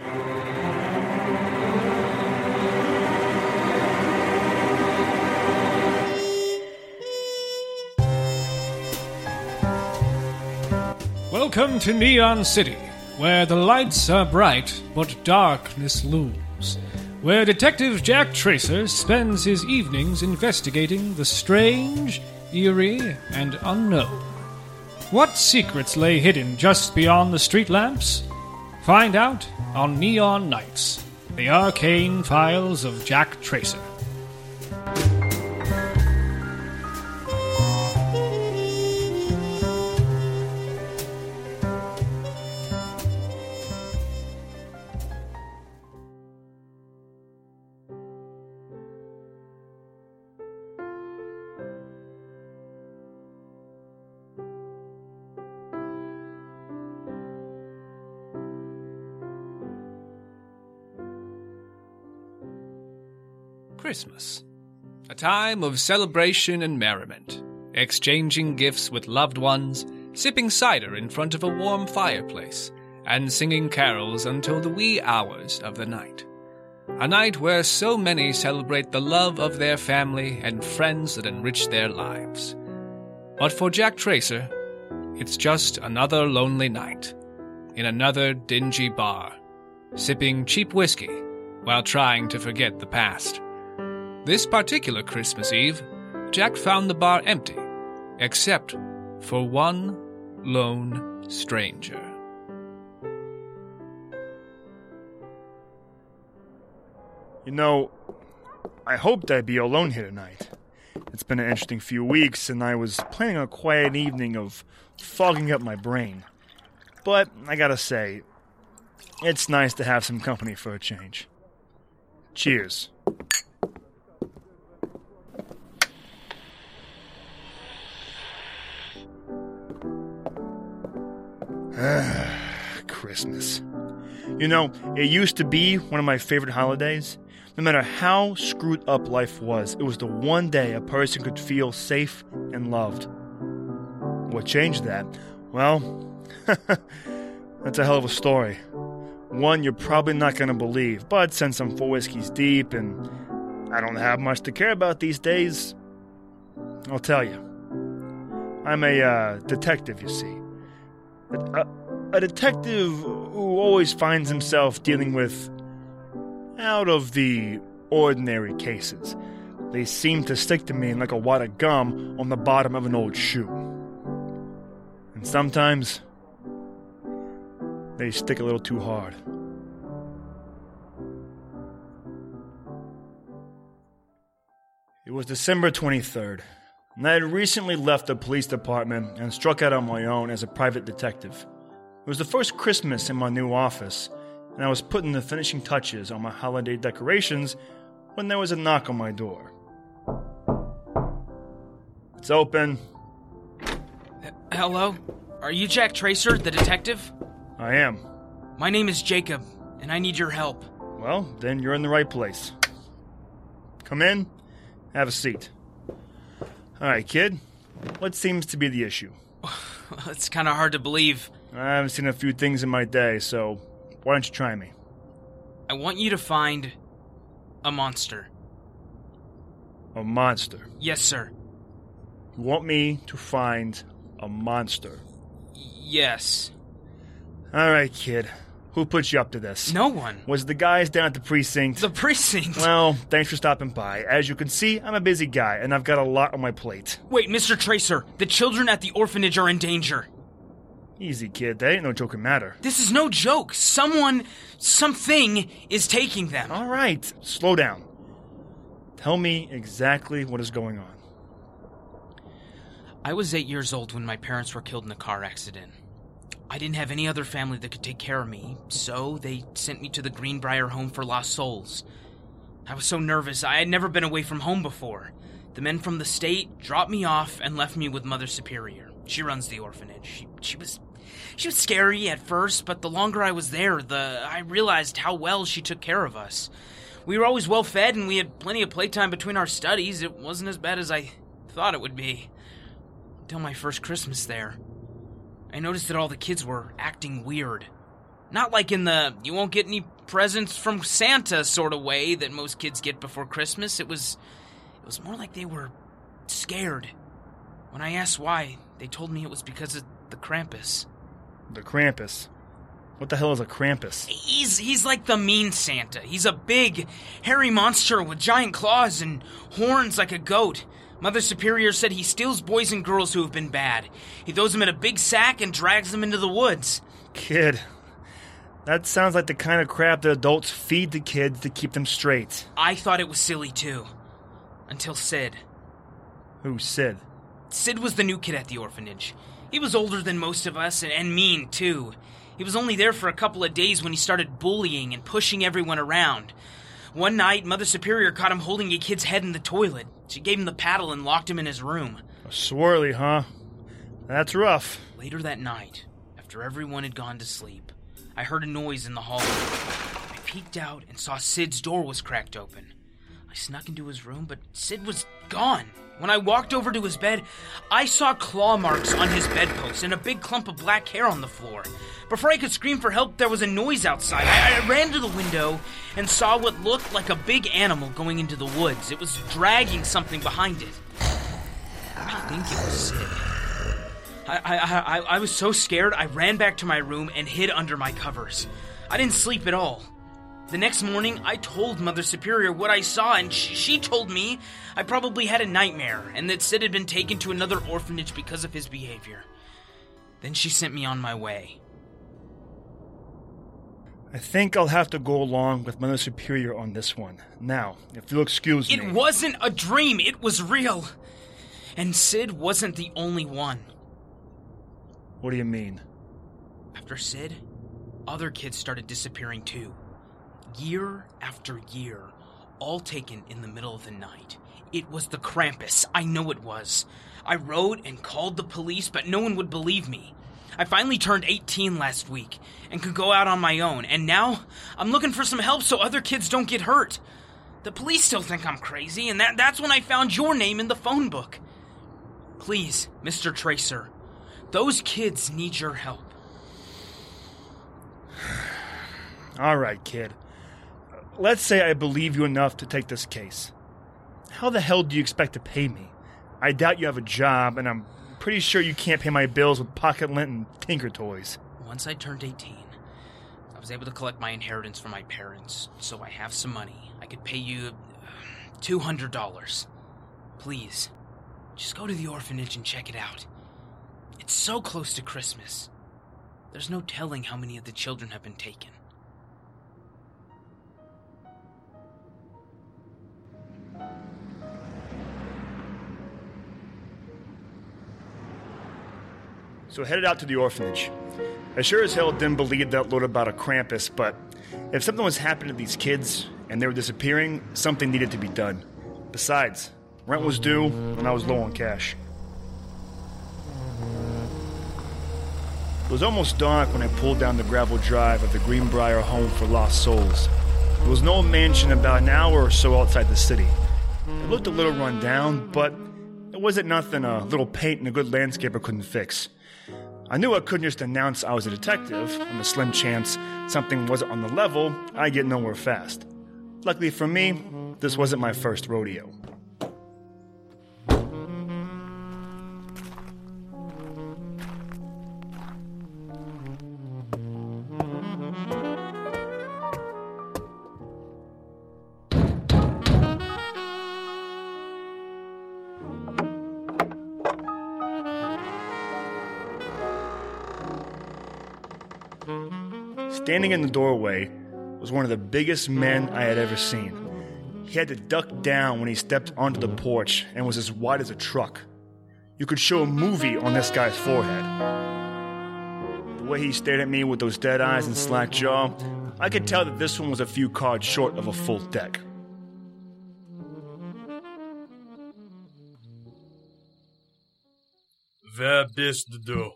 Welcome to Neon City, where the lights are bright but darkness looms. Where Detective Jack Tracer spends his evenings investigating the strange, eerie, and unknown. What secrets lay hidden just beyond the street lamps? Find out on Neon Nights, the arcane files of Jack Tracer. Christmas. A time of celebration and merriment, exchanging gifts with loved ones, sipping cider in front of a warm fireplace, and singing carols until the wee hours of the night. A night where so many celebrate the love of their family and friends that enrich their lives. But for Jack Tracer, it's just another lonely night in another dingy bar, sipping cheap whiskey while trying to forget the past. This particular Christmas Eve, Jack found the bar empty, except for one lone stranger. You know, I hoped I'd be alone here tonight. It's been an interesting few weeks, and I was planning a quiet evening of fogging up my brain. But I gotta say, it's nice to have some company for a change. Cheers. Christmas. You know, it used to be one of my favorite holidays. No matter how screwed up life was, it was the one day a person could feel safe and loved. What changed that? Well, that's a hell of a story. One you're probably not going to believe, but since I'm four whiskeys deep and I don't have much to care about these days, I'll tell you. I'm a uh, detective, you see. A, a detective who always finds himself dealing with out of the ordinary cases. They seem to stick to me like a wad of gum on the bottom of an old shoe. And sometimes they stick a little too hard. It was December 23rd, and I had recently left the police department and struck out on my own as a private detective. It was the first Christmas in my new office, and I was putting the finishing touches on my holiday decorations when there was a knock on my door. It's open. Hello? Are you Jack Tracer, the detective? I am. My name is Jacob, and I need your help. Well, then you're in the right place. Come in, have a seat. All right, kid. What seems to be the issue? it's kind of hard to believe. I haven't seen a few things in my day, so why don't you try me? I want you to find a monster. A monster. Yes, sir. You want me to find a monster? Yes. All right, kid. Who put you up to this? No one. Was the guys down at the precinct? The precinct? Well, thanks for stopping by. As you can see, I'm a busy guy, and I've got a lot on my plate. Wait, Mr. Tracer, the children at the orphanage are in danger. Easy, kid. That ain't no joking matter. This is no joke. Someone, something is taking them. All right, slow down. Tell me exactly what is going on. I was eight years old when my parents were killed in a car accident. I didn't have any other family that could take care of me, so they sent me to the Greenbrier Home for Lost Souls. I was so nervous, I had never been away from home before. The men from the state dropped me off and left me with Mother Superior. She runs the orphanage. She, she was she was scary at first, but the longer I was there, the I realized how well she took care of us. We were always well fed and we had plenty of playtime between our studies. It wasn't as bad as I thought it would be. Until my first Christmas there. I noticed that all the kids were acting weird. Not like in the you won't get any presents from Santa sort of way that most kids get before Christmas. It was it was more like they were scared. When I asked why, they told me it was because of the Krampus. The Krampus. What the hell is a Krampus? He's he's like the mean Santa. He's a big, hairy monster with giant claws and horns like a goat. Mother Superior said he steals boys and girls who have been bad. He throws them in a big sack and drags them into the woods. Kid, that sounds like the kind of crap that adults feed the kids to keep them straight. I thought it was silly too. Until Sid. Who, Sid? Sid was the new kid at the orphanage. He was older than most of us and, and mean too. He was only there for a couple of days when he started bullying and pushing everyone around. One night, Mother Superior caught him holding a kid's head in the toilet. She gave him the paddle and locked him in his room. A swirly, huh? That's rough. Later that night, after everyone had gone to sleep, I heard a noise in the hallway. I peeked out and saw Sid's door was cracked open. I snuck into his room, but Sid was gone. When I walked over to his bed, I saw claw marks on his bedpost and a big clump of black hair on the floor. Before I could scream for help, there was a noise outside. I, I ran to the window and saw what looked like a big animal going into the woods. It was dragging something behind it. I think it was Sid. I, I, I, I was so scared, I ran back to my room and hid under my covers. I didn't sleep at all. The next morning, I told Mother Superior what I saw, and sh- she told me I probably had a nightmare and that Sid had been taken to another orphanage because of his behavior. Then she sent me on my way. I think I'll have to go along with Mother Superior on this one. Now, if you'll excuse me. It wasn't a dream, it was real. And Sid wasn't the only one. What do you mean? After Sid, other kids started disappearing too. Year after year, all taken in the middle of the night. It was the Krampus. I know it was. I wrote and called the police, but no one would believe me. I finally turned 18 last week and could go out on my own, and now I'm looking for some help so other kids don't get hurt. The police still think I'm crazy, and that, that's when I found your name in the phone book. Please, Mr. Tracer, those kids need your help. All right, kid. Let's say I believe you enough to take this case. How the hell do you expect to pay me? I doubt you have a job, and I'm pretty sure you can't pay my bills with pocket lint and tinker toys. Once I turned 18, I was able to collect my inheritance from my parents, so I have some money. I could pay you uh, $200. Please, just go to the orphanage and check it out. It's so close to Christmas. There's no telling how many of the children have been taken. So headed out to the orphanage. I sure as hell didn't believe that load about a Krampus, but if something was happening to these kids and they were disappearing, something needed to be done. Besides, rent was due and I was low on cash. It was almost dark when I pulled down the gravel drive of the Greenbrier Home for Lost Souls. It was an old mansion about an hour or so outside the city. It looked a little run down, but it wasn't nothing a little paint and a good landscaper couldn't fix. I knew I couldn't just announce I was a detective on the slim chance something wasn't on the level, I'd get nowhere fast. Luckily for me, this wasn't my first rodeo. Standing in the doorway was one of the biggest men I had ever seen. He had to duck down when he stepped onto the porch and was as wide as a truck. You could show a movie on this guy's forehead. The way he stared at me with those dead eyes and slack jaw, I could tell that this one was a few cards short of a full deck. Wer bist du?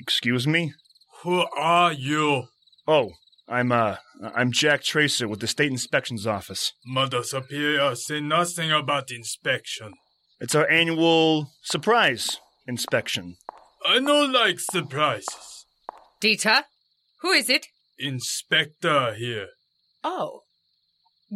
Excuse me? Who are you? Oh, I'm uh I'm Jack Tracer with the State Inspections Office. Mother Superior say nothing about inspection. It's our annual surprise inspection. I no like surprises. Dieter? Who is it? Inspector here. Oh.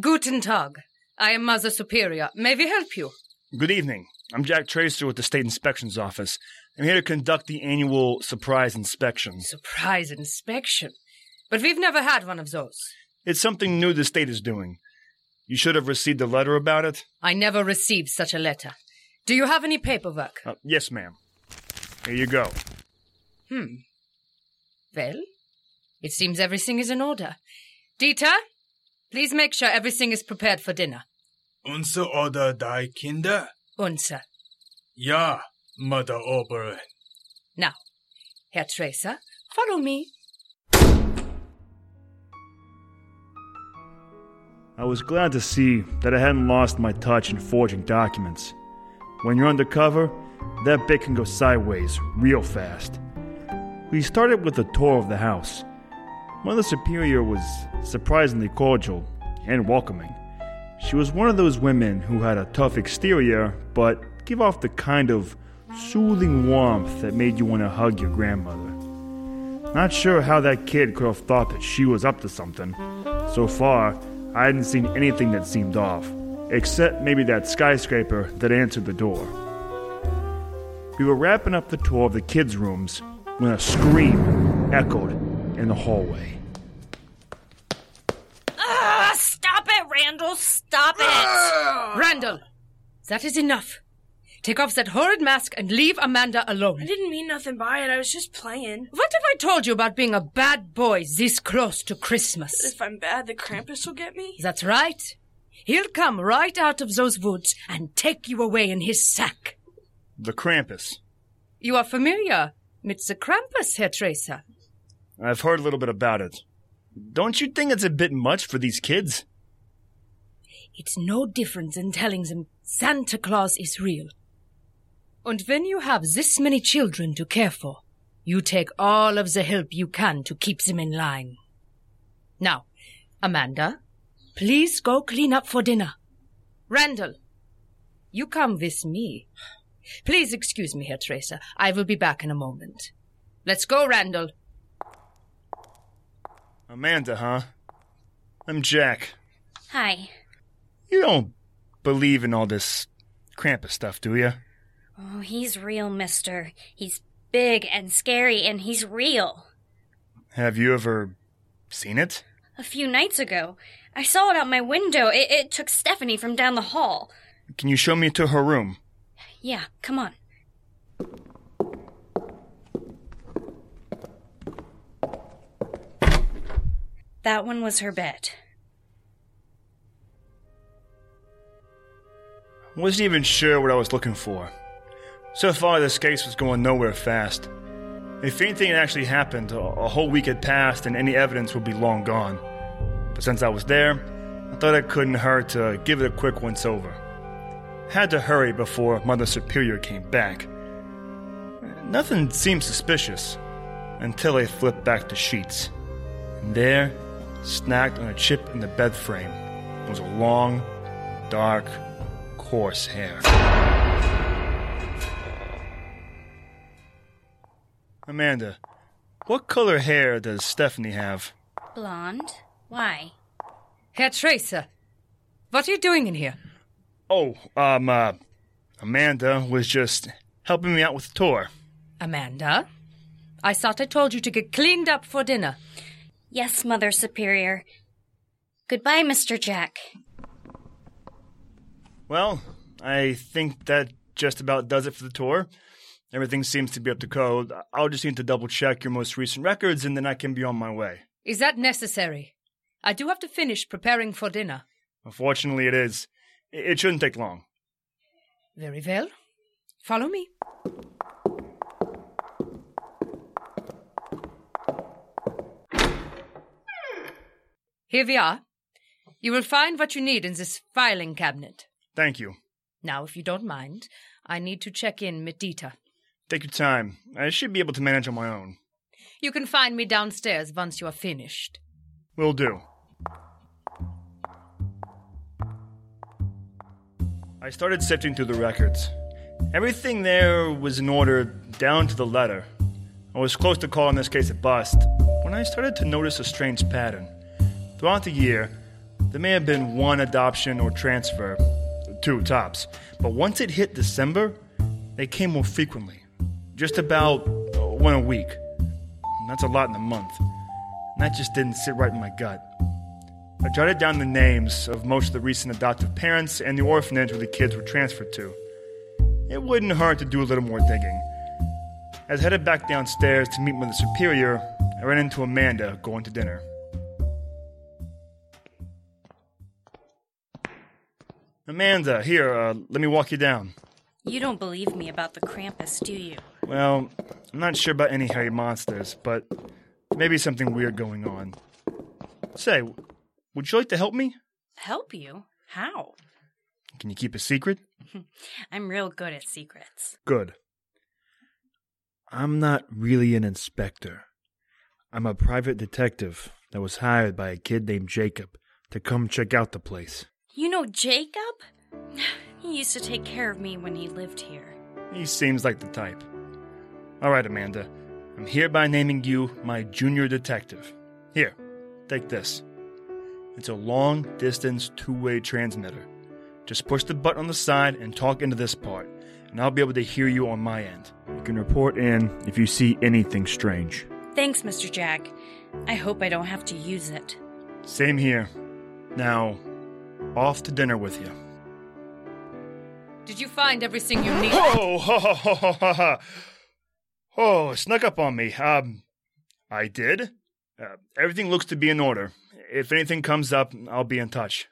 Guten Tag. I am Mother Superior. May we help you? Good evening. I'm Jack Tracer with the State Inspections Office. I'm here to conduct the annual surprise inspection. Surprise inspection. But we've never had one of those. It's something new the state is doing. You should have received a letter about it. I never received such a letter. Do you have any paperwork? Uh, yes, ma'am. Here you go. Hmm. Well, it seems everything is in order. Dieter, please make sure everything is prepared for dinner. Unser oder die Kinder? Unser. Ja, Mother Oberon. Now, Herr Tracer, follow me. I was glad to see that I hadn't lost my touch in forging documents. When you're undercover, that bit can go sideways real fast. We started with a tour of the house. Mother Superior was surprisingly cordial and welcoming. She was one of those women who had a tough exterior, but give off the kind of soothing warmth that made you want to hug your grandmother. Not sure how that kid could have thought that she was up to something. So far, I hadn't seen anything that seemed off, except maybe that skyscraper that answered the door. We were wrapping up the tour of the kids' rooms when a scream echoed in the hallway. Ah, stop it, Randall! Stop it! Randall, that is enough. Take off that horrid mask and leave Amanda alone. I didn't mean nothing by it. I was just playing. What have I told you about being a bad boy this close to Christmas? If I'm bad, the Krampus will get me. That's right. He'll come right out of those woods and take you away in his sack. The Krampus. You are familiar with the Krampus, Herr Tracer. I've heard a little bit about it. Don't you think it's a bit much for these kids? It's no different than telling them Santa Claus is real. And when you have this many children to care for, you take all of the help you can to keep them in line. Now, Amanda, please go clean up for dinner. Randall, you come with me. Please excuse me, Herr Tracer. I will be back in a moment. Let's go, Randall. Amanda, huh? I'm Jack. Hi. You don't believe in all this Krampus stuff, do you? Oh, he's real, mister. He's big and scary, and he's real. Have you ever seen it? A few nights ago, I saw it out my window. It, it took Stephanie from down the hall. Can you show me to her room? Yeah, come on. That one was her bed. I wasn't even sure what I was looking for. So far, this case was going nowhere fast. If anything had actually happened, a, whole week had passed and any evidence would be long gone. But since I was there, I thought it couldn't hurt to give it a quick once over. Had to hurry before Mother Superior came back. Nothing seemed suspicious until I flipped back the sheets. And there, snagged on a chip in the bed frame, was a long, dark, coarse hair. Amanda, what color hair does Stephanie have? Blonde? Why? Herr Tracer, what are you doing in here? Oh, um, uh, Amanda was just helping me out with the tour. Amanda? I thought I told you to get cleaned up for dinner. Yes, Mother Superior. Goodbye, Mr. Jack. Well, I think that just about does it for the tour. Everything seems to be up to code. I'll just need to double check your most recent records and then I can be on my way. Is that necessary? I do have to finish preparing for dinner. Unfortunately, it is. It shouldn't take long. Very well. Follow me. Here we are. You will find what you need in this filing cabinet. Thank you. Now, if you don't mind, I need to check in Dieter. Take your time. I should be able to manage on my own. You can find me downstairs once you are finished. Will do. I started sifting through the records. Everything there was in order down to the letter. I was close to calling this case a bust when when I started to notice a strange pattern. Throughout the year, there may have been one adoption or transfer, two tops, but once it hit December, they came more frequently, just about uh, one a week. That's a lot in a month. And that just didn't sit right in my gut. I jotted down the names of most of the recent adoptive parents and the orphanage where the kids were transferred to. It wouldn't hurt to do a little more digging. As I headed back downstairs to meet with the superior, I ran into Amanda going to dinner. Amanda, here, uh, let me walk you down. You don't believe me about the Krampus, do you? Well, I'm not sure about any hairy monsters, but maybe something weird going on. Say, would you like to help me? Help you? How? Can you keep a secret? I'm real good at secrets. Good. I'm not really an inspector. I'm a private detective that was hired by a kid named Jacob to come check out the place. You know Jacob? He used to take care of me when he lived here. He seems like the type. All right, Amanda. I'm hereby naming you my junior detective. Here, take this. It's a long distance two way transmitter. Just push the button on the side and talk into this part, and I'll be able to hear you on my end. You can report in if you see anything strange. Thanks, Mr. Jack. I hope I don't have to use it. Same here. Now, off to dinner with you. Did you find everything you need? Oh, ha, ha, ha, ha, ha, ha. oh, snuck up on me. Um, I did. Uh, everything looks to be in order. If anything comes up, I'll be in touch.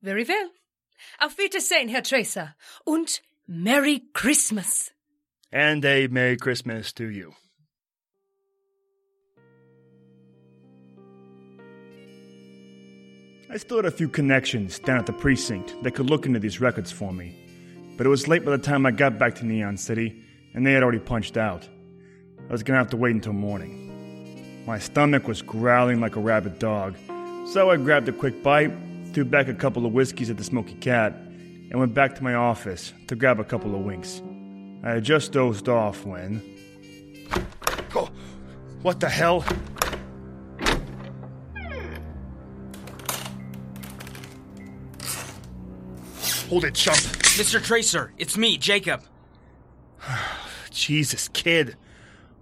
Very well. Auf Wiedersehen, Herr Tracer. Und Merry Christmas. And a Merry Christmas to you. I still had a few connections down at the precinct that could look into these records for me, but it was late by the time I got back to Neon City, and they had already punched out. I was gonna have to wait until morning. My stomach was growling like a rabid dog, so I grabbed a quick bite, threw back a couple of whiskeys at the Smoky Cat, and went back to my office to grab a couple of winks. I had just dozed off when. Oh, what the hell? Hold it, chump. Mr. Tracer, it's me, Jacob. Jesus, kid.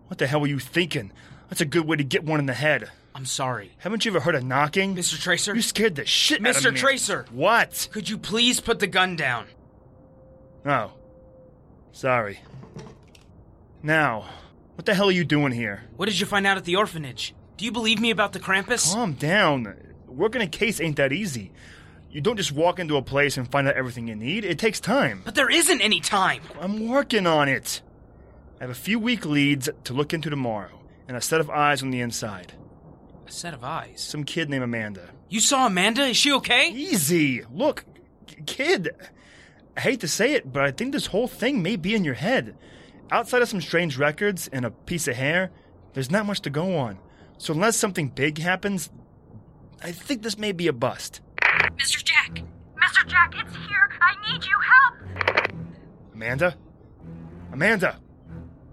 What the hell were you thinking? That's a good way to get one in the head. I'm sorry. Haven't you ever heard of knocking? Mr. Tracer? You scared the shit out of me. Mr. Tracer! What? Could you please put the gun down? Oh. Sorry. Now, what the hell are you doing here? What did you find out at the orphanage? Do you believe me about the Krampus? Calm down. Working a case ain't that easy. You don't just walk into a place and find out everything you need. It takes time. But there isn't any time. I'm working on it. I have a few weak leads to look into tomorrow, and a set of eyes on the inside. A set of eyes. Some kid named Amanda. You saw Amanda? Is she okay? Easy. Look, kid. I hate to say it, but I think this whole thing may be in your head. Outside of some strange records and a piece of hair, there's not much to go on. So unless something big happens, I think this may be a bust. Mr. Jack! Mr. Jack, it's here! I need you! Help! Amanda? Amanda!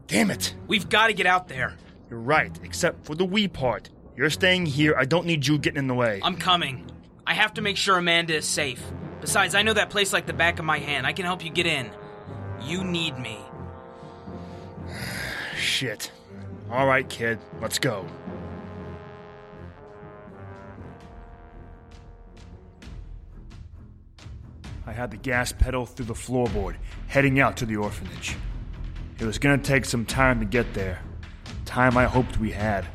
Damn it! We've got to get out there. You're right, except for the we part. You're staying here. I don't need you getting in the way. I'm coming. I have to make sure Amanda is safe. Besides, I know that place like the back of my hand. I can help you get in. You need me. Shit. All right, kid. Let's go. I had the gas pedal through the floorboard, heading out to the orphanage. It was gonna take some time to get there. Time I hoped we had.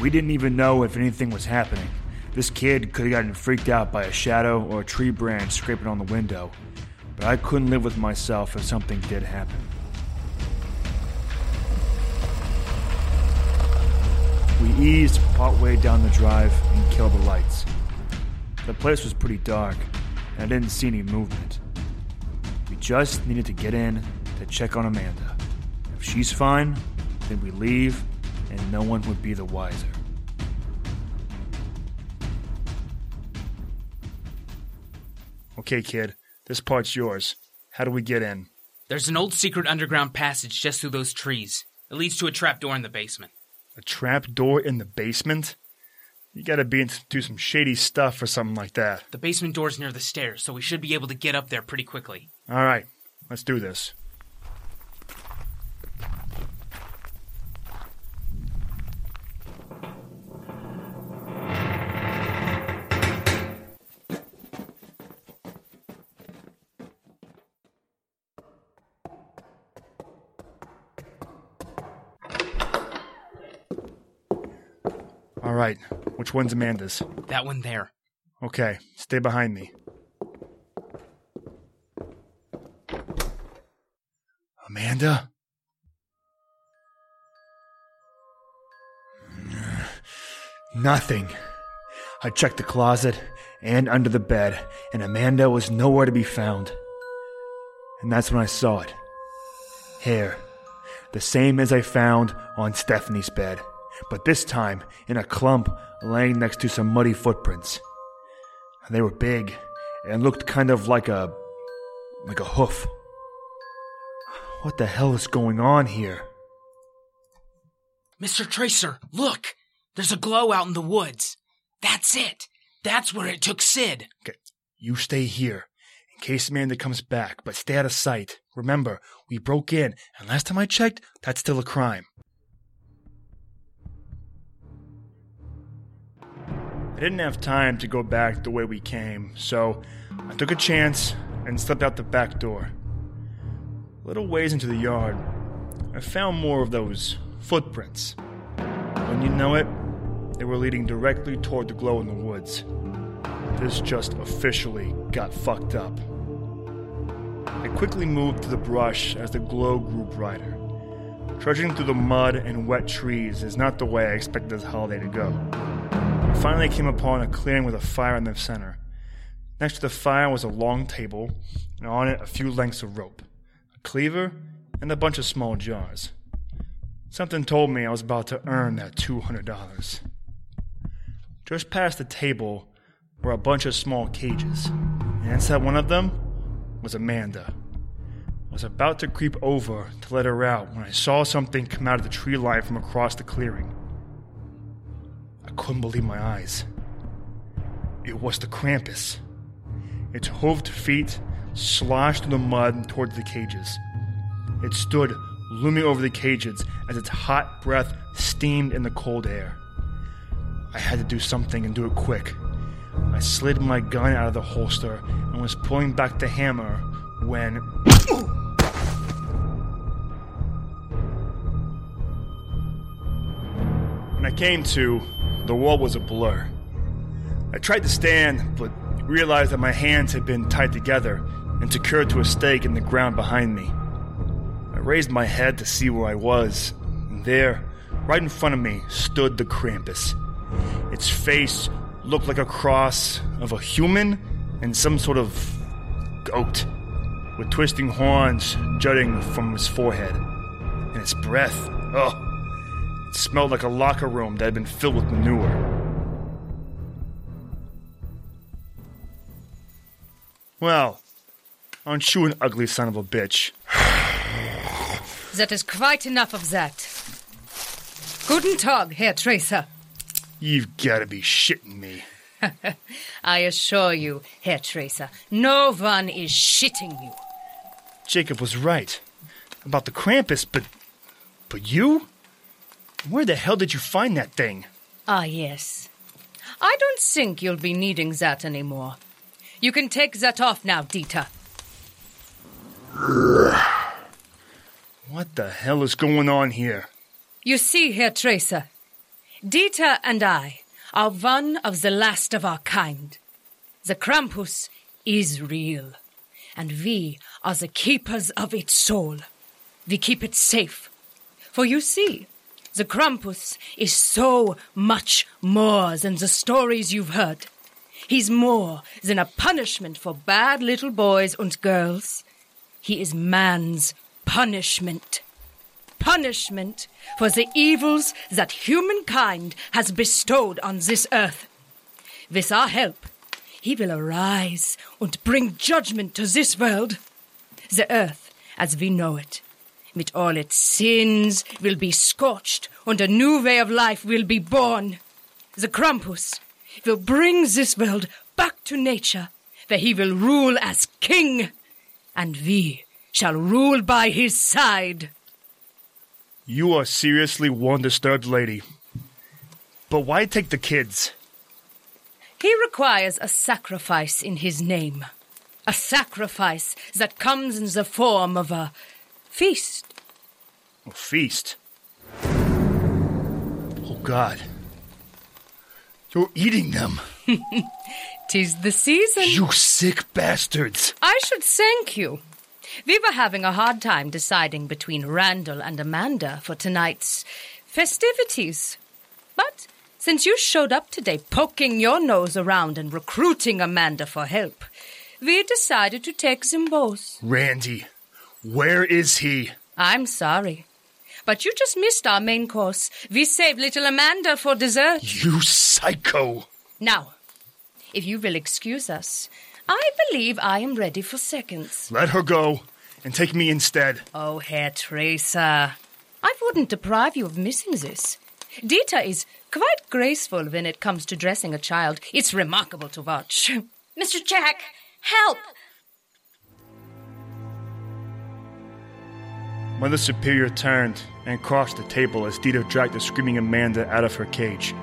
We didn't even know if anything was happening. This kid could have gotten freaked out by a shadow or a tree branch scraping on the window. But I couldn't live with myself if something did happen. We eased partway down the drive and killed the lights. The place was pretty dark, and I didn't see any movement. We just needed to get in to check on Amanda. If she's fine, then we leave, and no one would be the wiser. Okay, kid, this part's yours. How do we get in? There's an old secret underground passage just through those trees. It leads to a trap door in the basement. A trap door in the basement? You gotta be into some shady stuff or something like that. The basement door's near the stairs, so we should be able to get up there pretty quickly. All right, let's do this. Which one's Amanda's? That one there. Okay, stay behind me. Amanda? Nothing. I checked the closet and under the bed, and Amanda was nowhere to be found. And that's when I saw it. Hair. The same as I found on Stephanie's bed, but this time in a clump laying next to some muddy footprints. They were big and looked kind of like a. like a hoof. What the hell is going on here? Mr. Tracer, look! There's a glow out in the woods. That's it. That's where it took Sid. Okay, you stay here in case Amanda comes back, but stay out of sight. Remember, we broke in, and last time I checked, that's still a crime. I didn't have time to go back the way we came, so I took a chance and slipped out the back door. A little ways into the yard, I found more of those footprints. When you know it, they were leading directly toward the glow in the woods. This just officially got fucked up. I quickly moved to the brush as the glow grew brighter. Trudging through the mud and wet trees is not the way I expected this holiday to go. I finally came upon a clearing with a fire in the center. Next to the fire was a long table, and on it a few lengths of rope, a cleaver, and a bunch of small jars. Something told me I was about to earn that $200. Just past the table were a bunch of small cages, and inside one of them was Amanda. I was about to creep over to let her out when I saw something come out of the tree line from across the clearing. Couldn't believe my eyes. It was the Krampus. Its hooved feet sloshed through the mud towards the cages. It stood looming over the cages as its hot breath steamed in the cold air. I had to do something and do it quick. I slid my gun out of the holster and was pulling back the hammer when. when I came to, the wall was a blur. I tried to stand, but realized that my hands had been tied together and secured to a stake in the ground behind me. I raised my head to see where I was, and there, right in front of me, stood the Krampus. Its face looked like a cross of a human and some sort of goat, with twisting horns jutting from his forehead. And its breath, oh, it smelled like a locker room that had been filled with manure. Well, aren't you an ugly son of a bitch? That is quite enough of that. Guten Tag, Herr Tracer. You've gotta be shitting me. I assure you, Herr Tracer, no one is shitting you. Jacob was right about the Krampus, but. But you? Where the hell did you find that thing? Ah, yes. I don't think you'll be needing that anymore. You can take that off now, Dieter. What the hell is going on here? You see, Herr Tracer, Dieter and I are one of the last of our kind. The Krampus is real, and we are the keepers of its soul. We keep it safe. For you see, the Krampus is so much more than the stories you've heard. He's more than a punishment for bad little boys and girls. He is man's punishment. Punishment for the evils that humankind has bestowed on this earth. With our help, he will arise and bring judgment to this world. The earth, as we know it, with all its sins, will be scorched, and a new way of life will be born. The Krampus will bring this world back to nature, where he will rule as king, and we shall rule by his side. You are seriously one disturbed lady. But why take the kids? He requires a sacrifice in his name. A sacrifice that comes in the form of a feast. A feast? Oh, God. You're eating them. Tis the season. You sick bastards. I should thank you. We were having a hard time deciding between Randall and Amanda for tonight's festivities. But since you showed up today poking your nose around and recruiting Amanda for help, we decided to take them both. Randy, where is he? I'm sorry. But you just missed our main course. We saved little Amanda for dessert. You psycho! Now, if you will excuse us, I believe I am ready for seconds. Let her go and take me instead. Oh, Herr Tracer, I wouldn't deprive you of missing this. Dieter is quite graceful when it comes to dressing a child. It's remarkable to watch. Mr. Jack, help! Mother Superior turned and crossed the table as Dieter dragged the screaming Amanda out of her cage.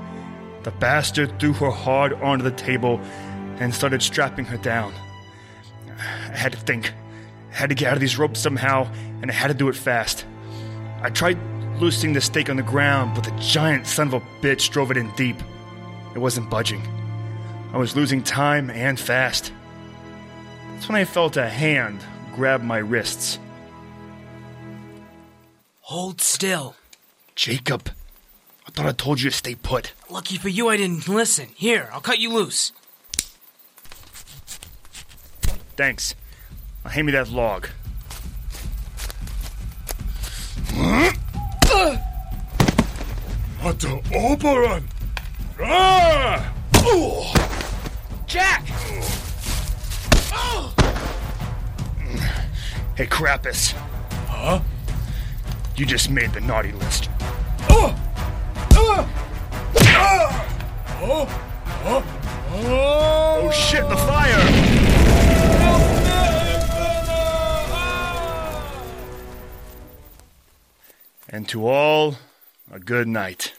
The bastard threw her hard onto the table and started strapping her down. I had to think. I had to get out of these ropes somehow, and I had to do it fast. I tried loosening the stake on the ground, but the giant son of a bitch drove it in deep. It wasn't budging. I was losing time and fast. That's when I felt a hand grab my wrists. Hold still. Jacob, I thought I told you to stay put. Lucky for you, I didn't listen. Here, I'll cut you loose. Thanks. Now hand me that log. At the Oberon! Ah! Jack! Hey, Krampus. Huh? You just made the naughty list. Oh! Ah! Ah! Oh! Oh! Oh! Oh shit, the fire! And to all, a good night.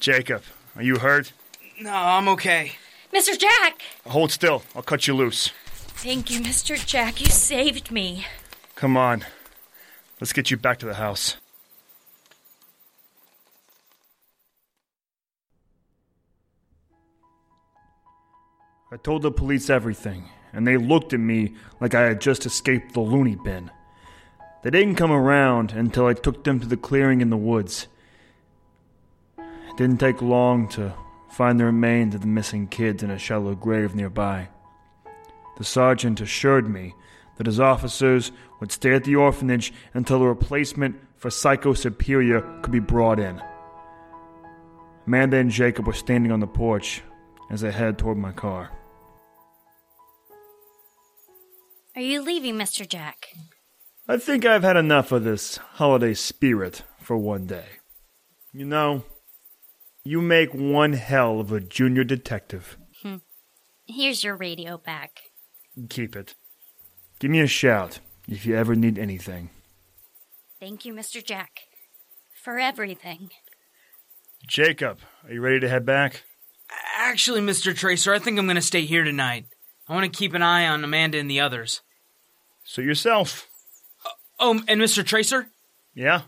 Jacob, are you hurt? No, I'm okay. Mr. Jack! Hold still. I'll cut you loose. Thank you, Mr. Jack. You saved me. Come on. Let's get you back to the house. I told the police everything, and they looked at me like I had just escaped the loony bin. They didn't come around until I took them to the clearing in the woods. It didn't take long to find the remains of the missing kids in a shallow grave nearby. The sergeant assured me that his officers would stay at the orphanage until a replacement for Psycho Superior could be brought in. Amanda and Jacob were standing on the porch as I headed toward my car. Are you leaving, Mr. Jack? I think I've had enough of this holiday spirit for one day. You know, you make one hell of a junior detective. Hmm. Here's your radio back. Keep it. Give me a shout if you ever need anything. Thank you, Mr. Jack, for everything. Jacob, are you ready to head back? Actually, Mr. Tracer, I think I'm going to stay here tonight. I want to keep an eye on Amanda and the others. Suit yourself. Uh, oh, and Mr. Tracer, Yeah?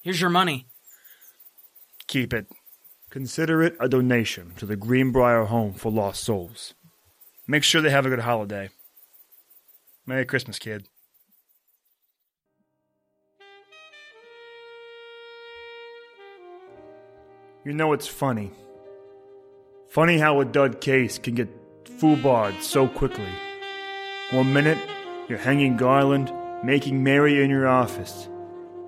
here's your money. Keep it. Consider it a donation to the Greenbrier Home for Lost Souls. Make sure they have a good holiday. Merry Christmas, kid. You know it's funny. Funny how a dud case can get foobarred so quickly. One minute, you're hanging garland, making merry in your office,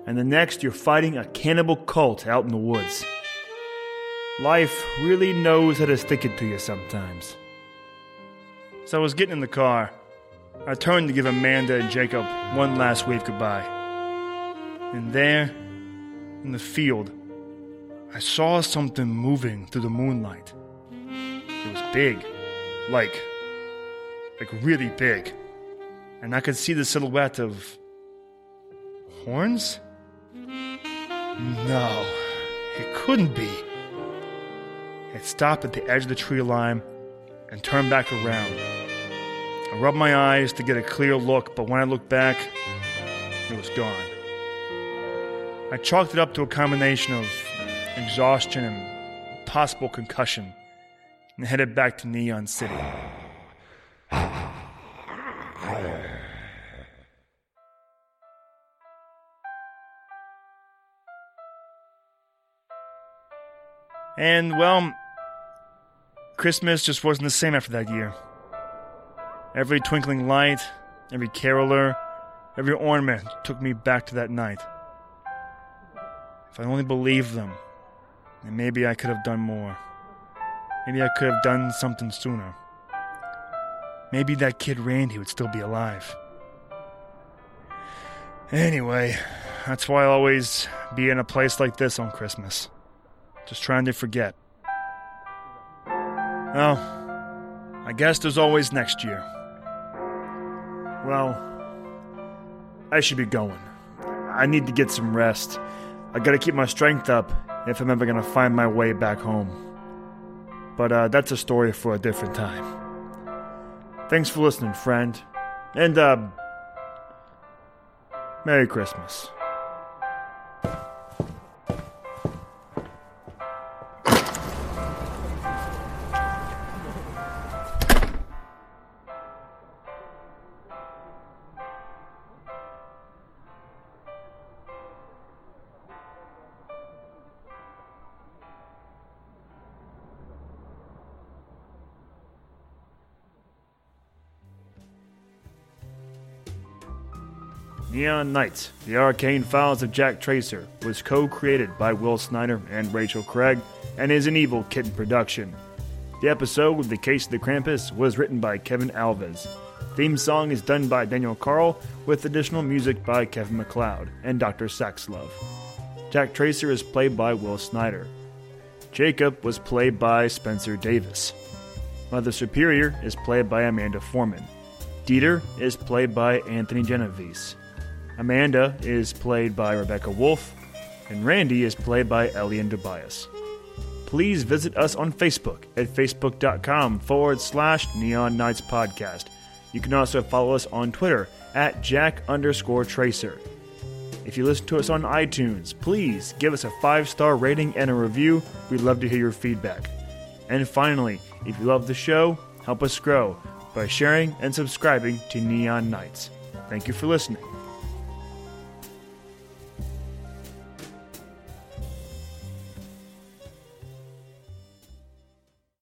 and the next, you're fighting a cannibal cult out in the woods. Life really knows how to stick it to you sometimes. So I was getting in the car I turned to give Amanda and Jacob one last wave goodbye. And there, in the field, I saw something moving through the moonlight. It was big, like, like really big. And I could see the silhouette of horns? No, it couldn't be. It stopped at the edge of the tree line and turned back around. I rubbed my eyes to get a clear look, but when I looked back, it was gone. I chalked it up to a combination of exhaustion and possible concussion and headed back to Neon City. And, well, Christmas just wasn't the same after that year. Every twinkling light, every caroler, every ornament took me back to that night. If I only believed them, then maybe I could have done more. Maybe I could have done something sooner. Maybe that kid Randy would still be alive. Anyway, that's why I'll always be in a place like this on Christmas. Just trying to forget. Well, I guess there's always next year. Well, I should be going. I need to get some rest. I gotta keep my strength up if I'm ever gonna find my way back home. But uh, that's a story for a different time. Thanks for listening, friend. And, uh, Merry Christmas. Neon Knights, The Arcane Files of Jack Tracer, was co created by Will Snyder and Rachel Craig and is an Evil Kitten production. The episode with The Case of the Krampus was written by Kevin Alves. Theme song is done by Daniel Carl, with additional music by Kevin MacLeod and Dr. Saxlove. Jack Tracer is played by Will Snyder. Jacob was played by Spencer Davis. Mother Superior is played by Amanda Foreman. Dieter is played by Anthony Genovese. Amanda is played by Rebecca Wolf, and Randy is played by Elian Tobias. Please visit us on Facebook at facebook.com forward slash Neon Knights Podcast. You can also follow us on Twitter at Jack underscore Tracer. If you listen to us on iTunes, please give us a five star rating and a review. We'd love to hear your feedback. And finally, if you love the show, help us grow by sharing and subscribing to Neon Knights. Thank you for listening.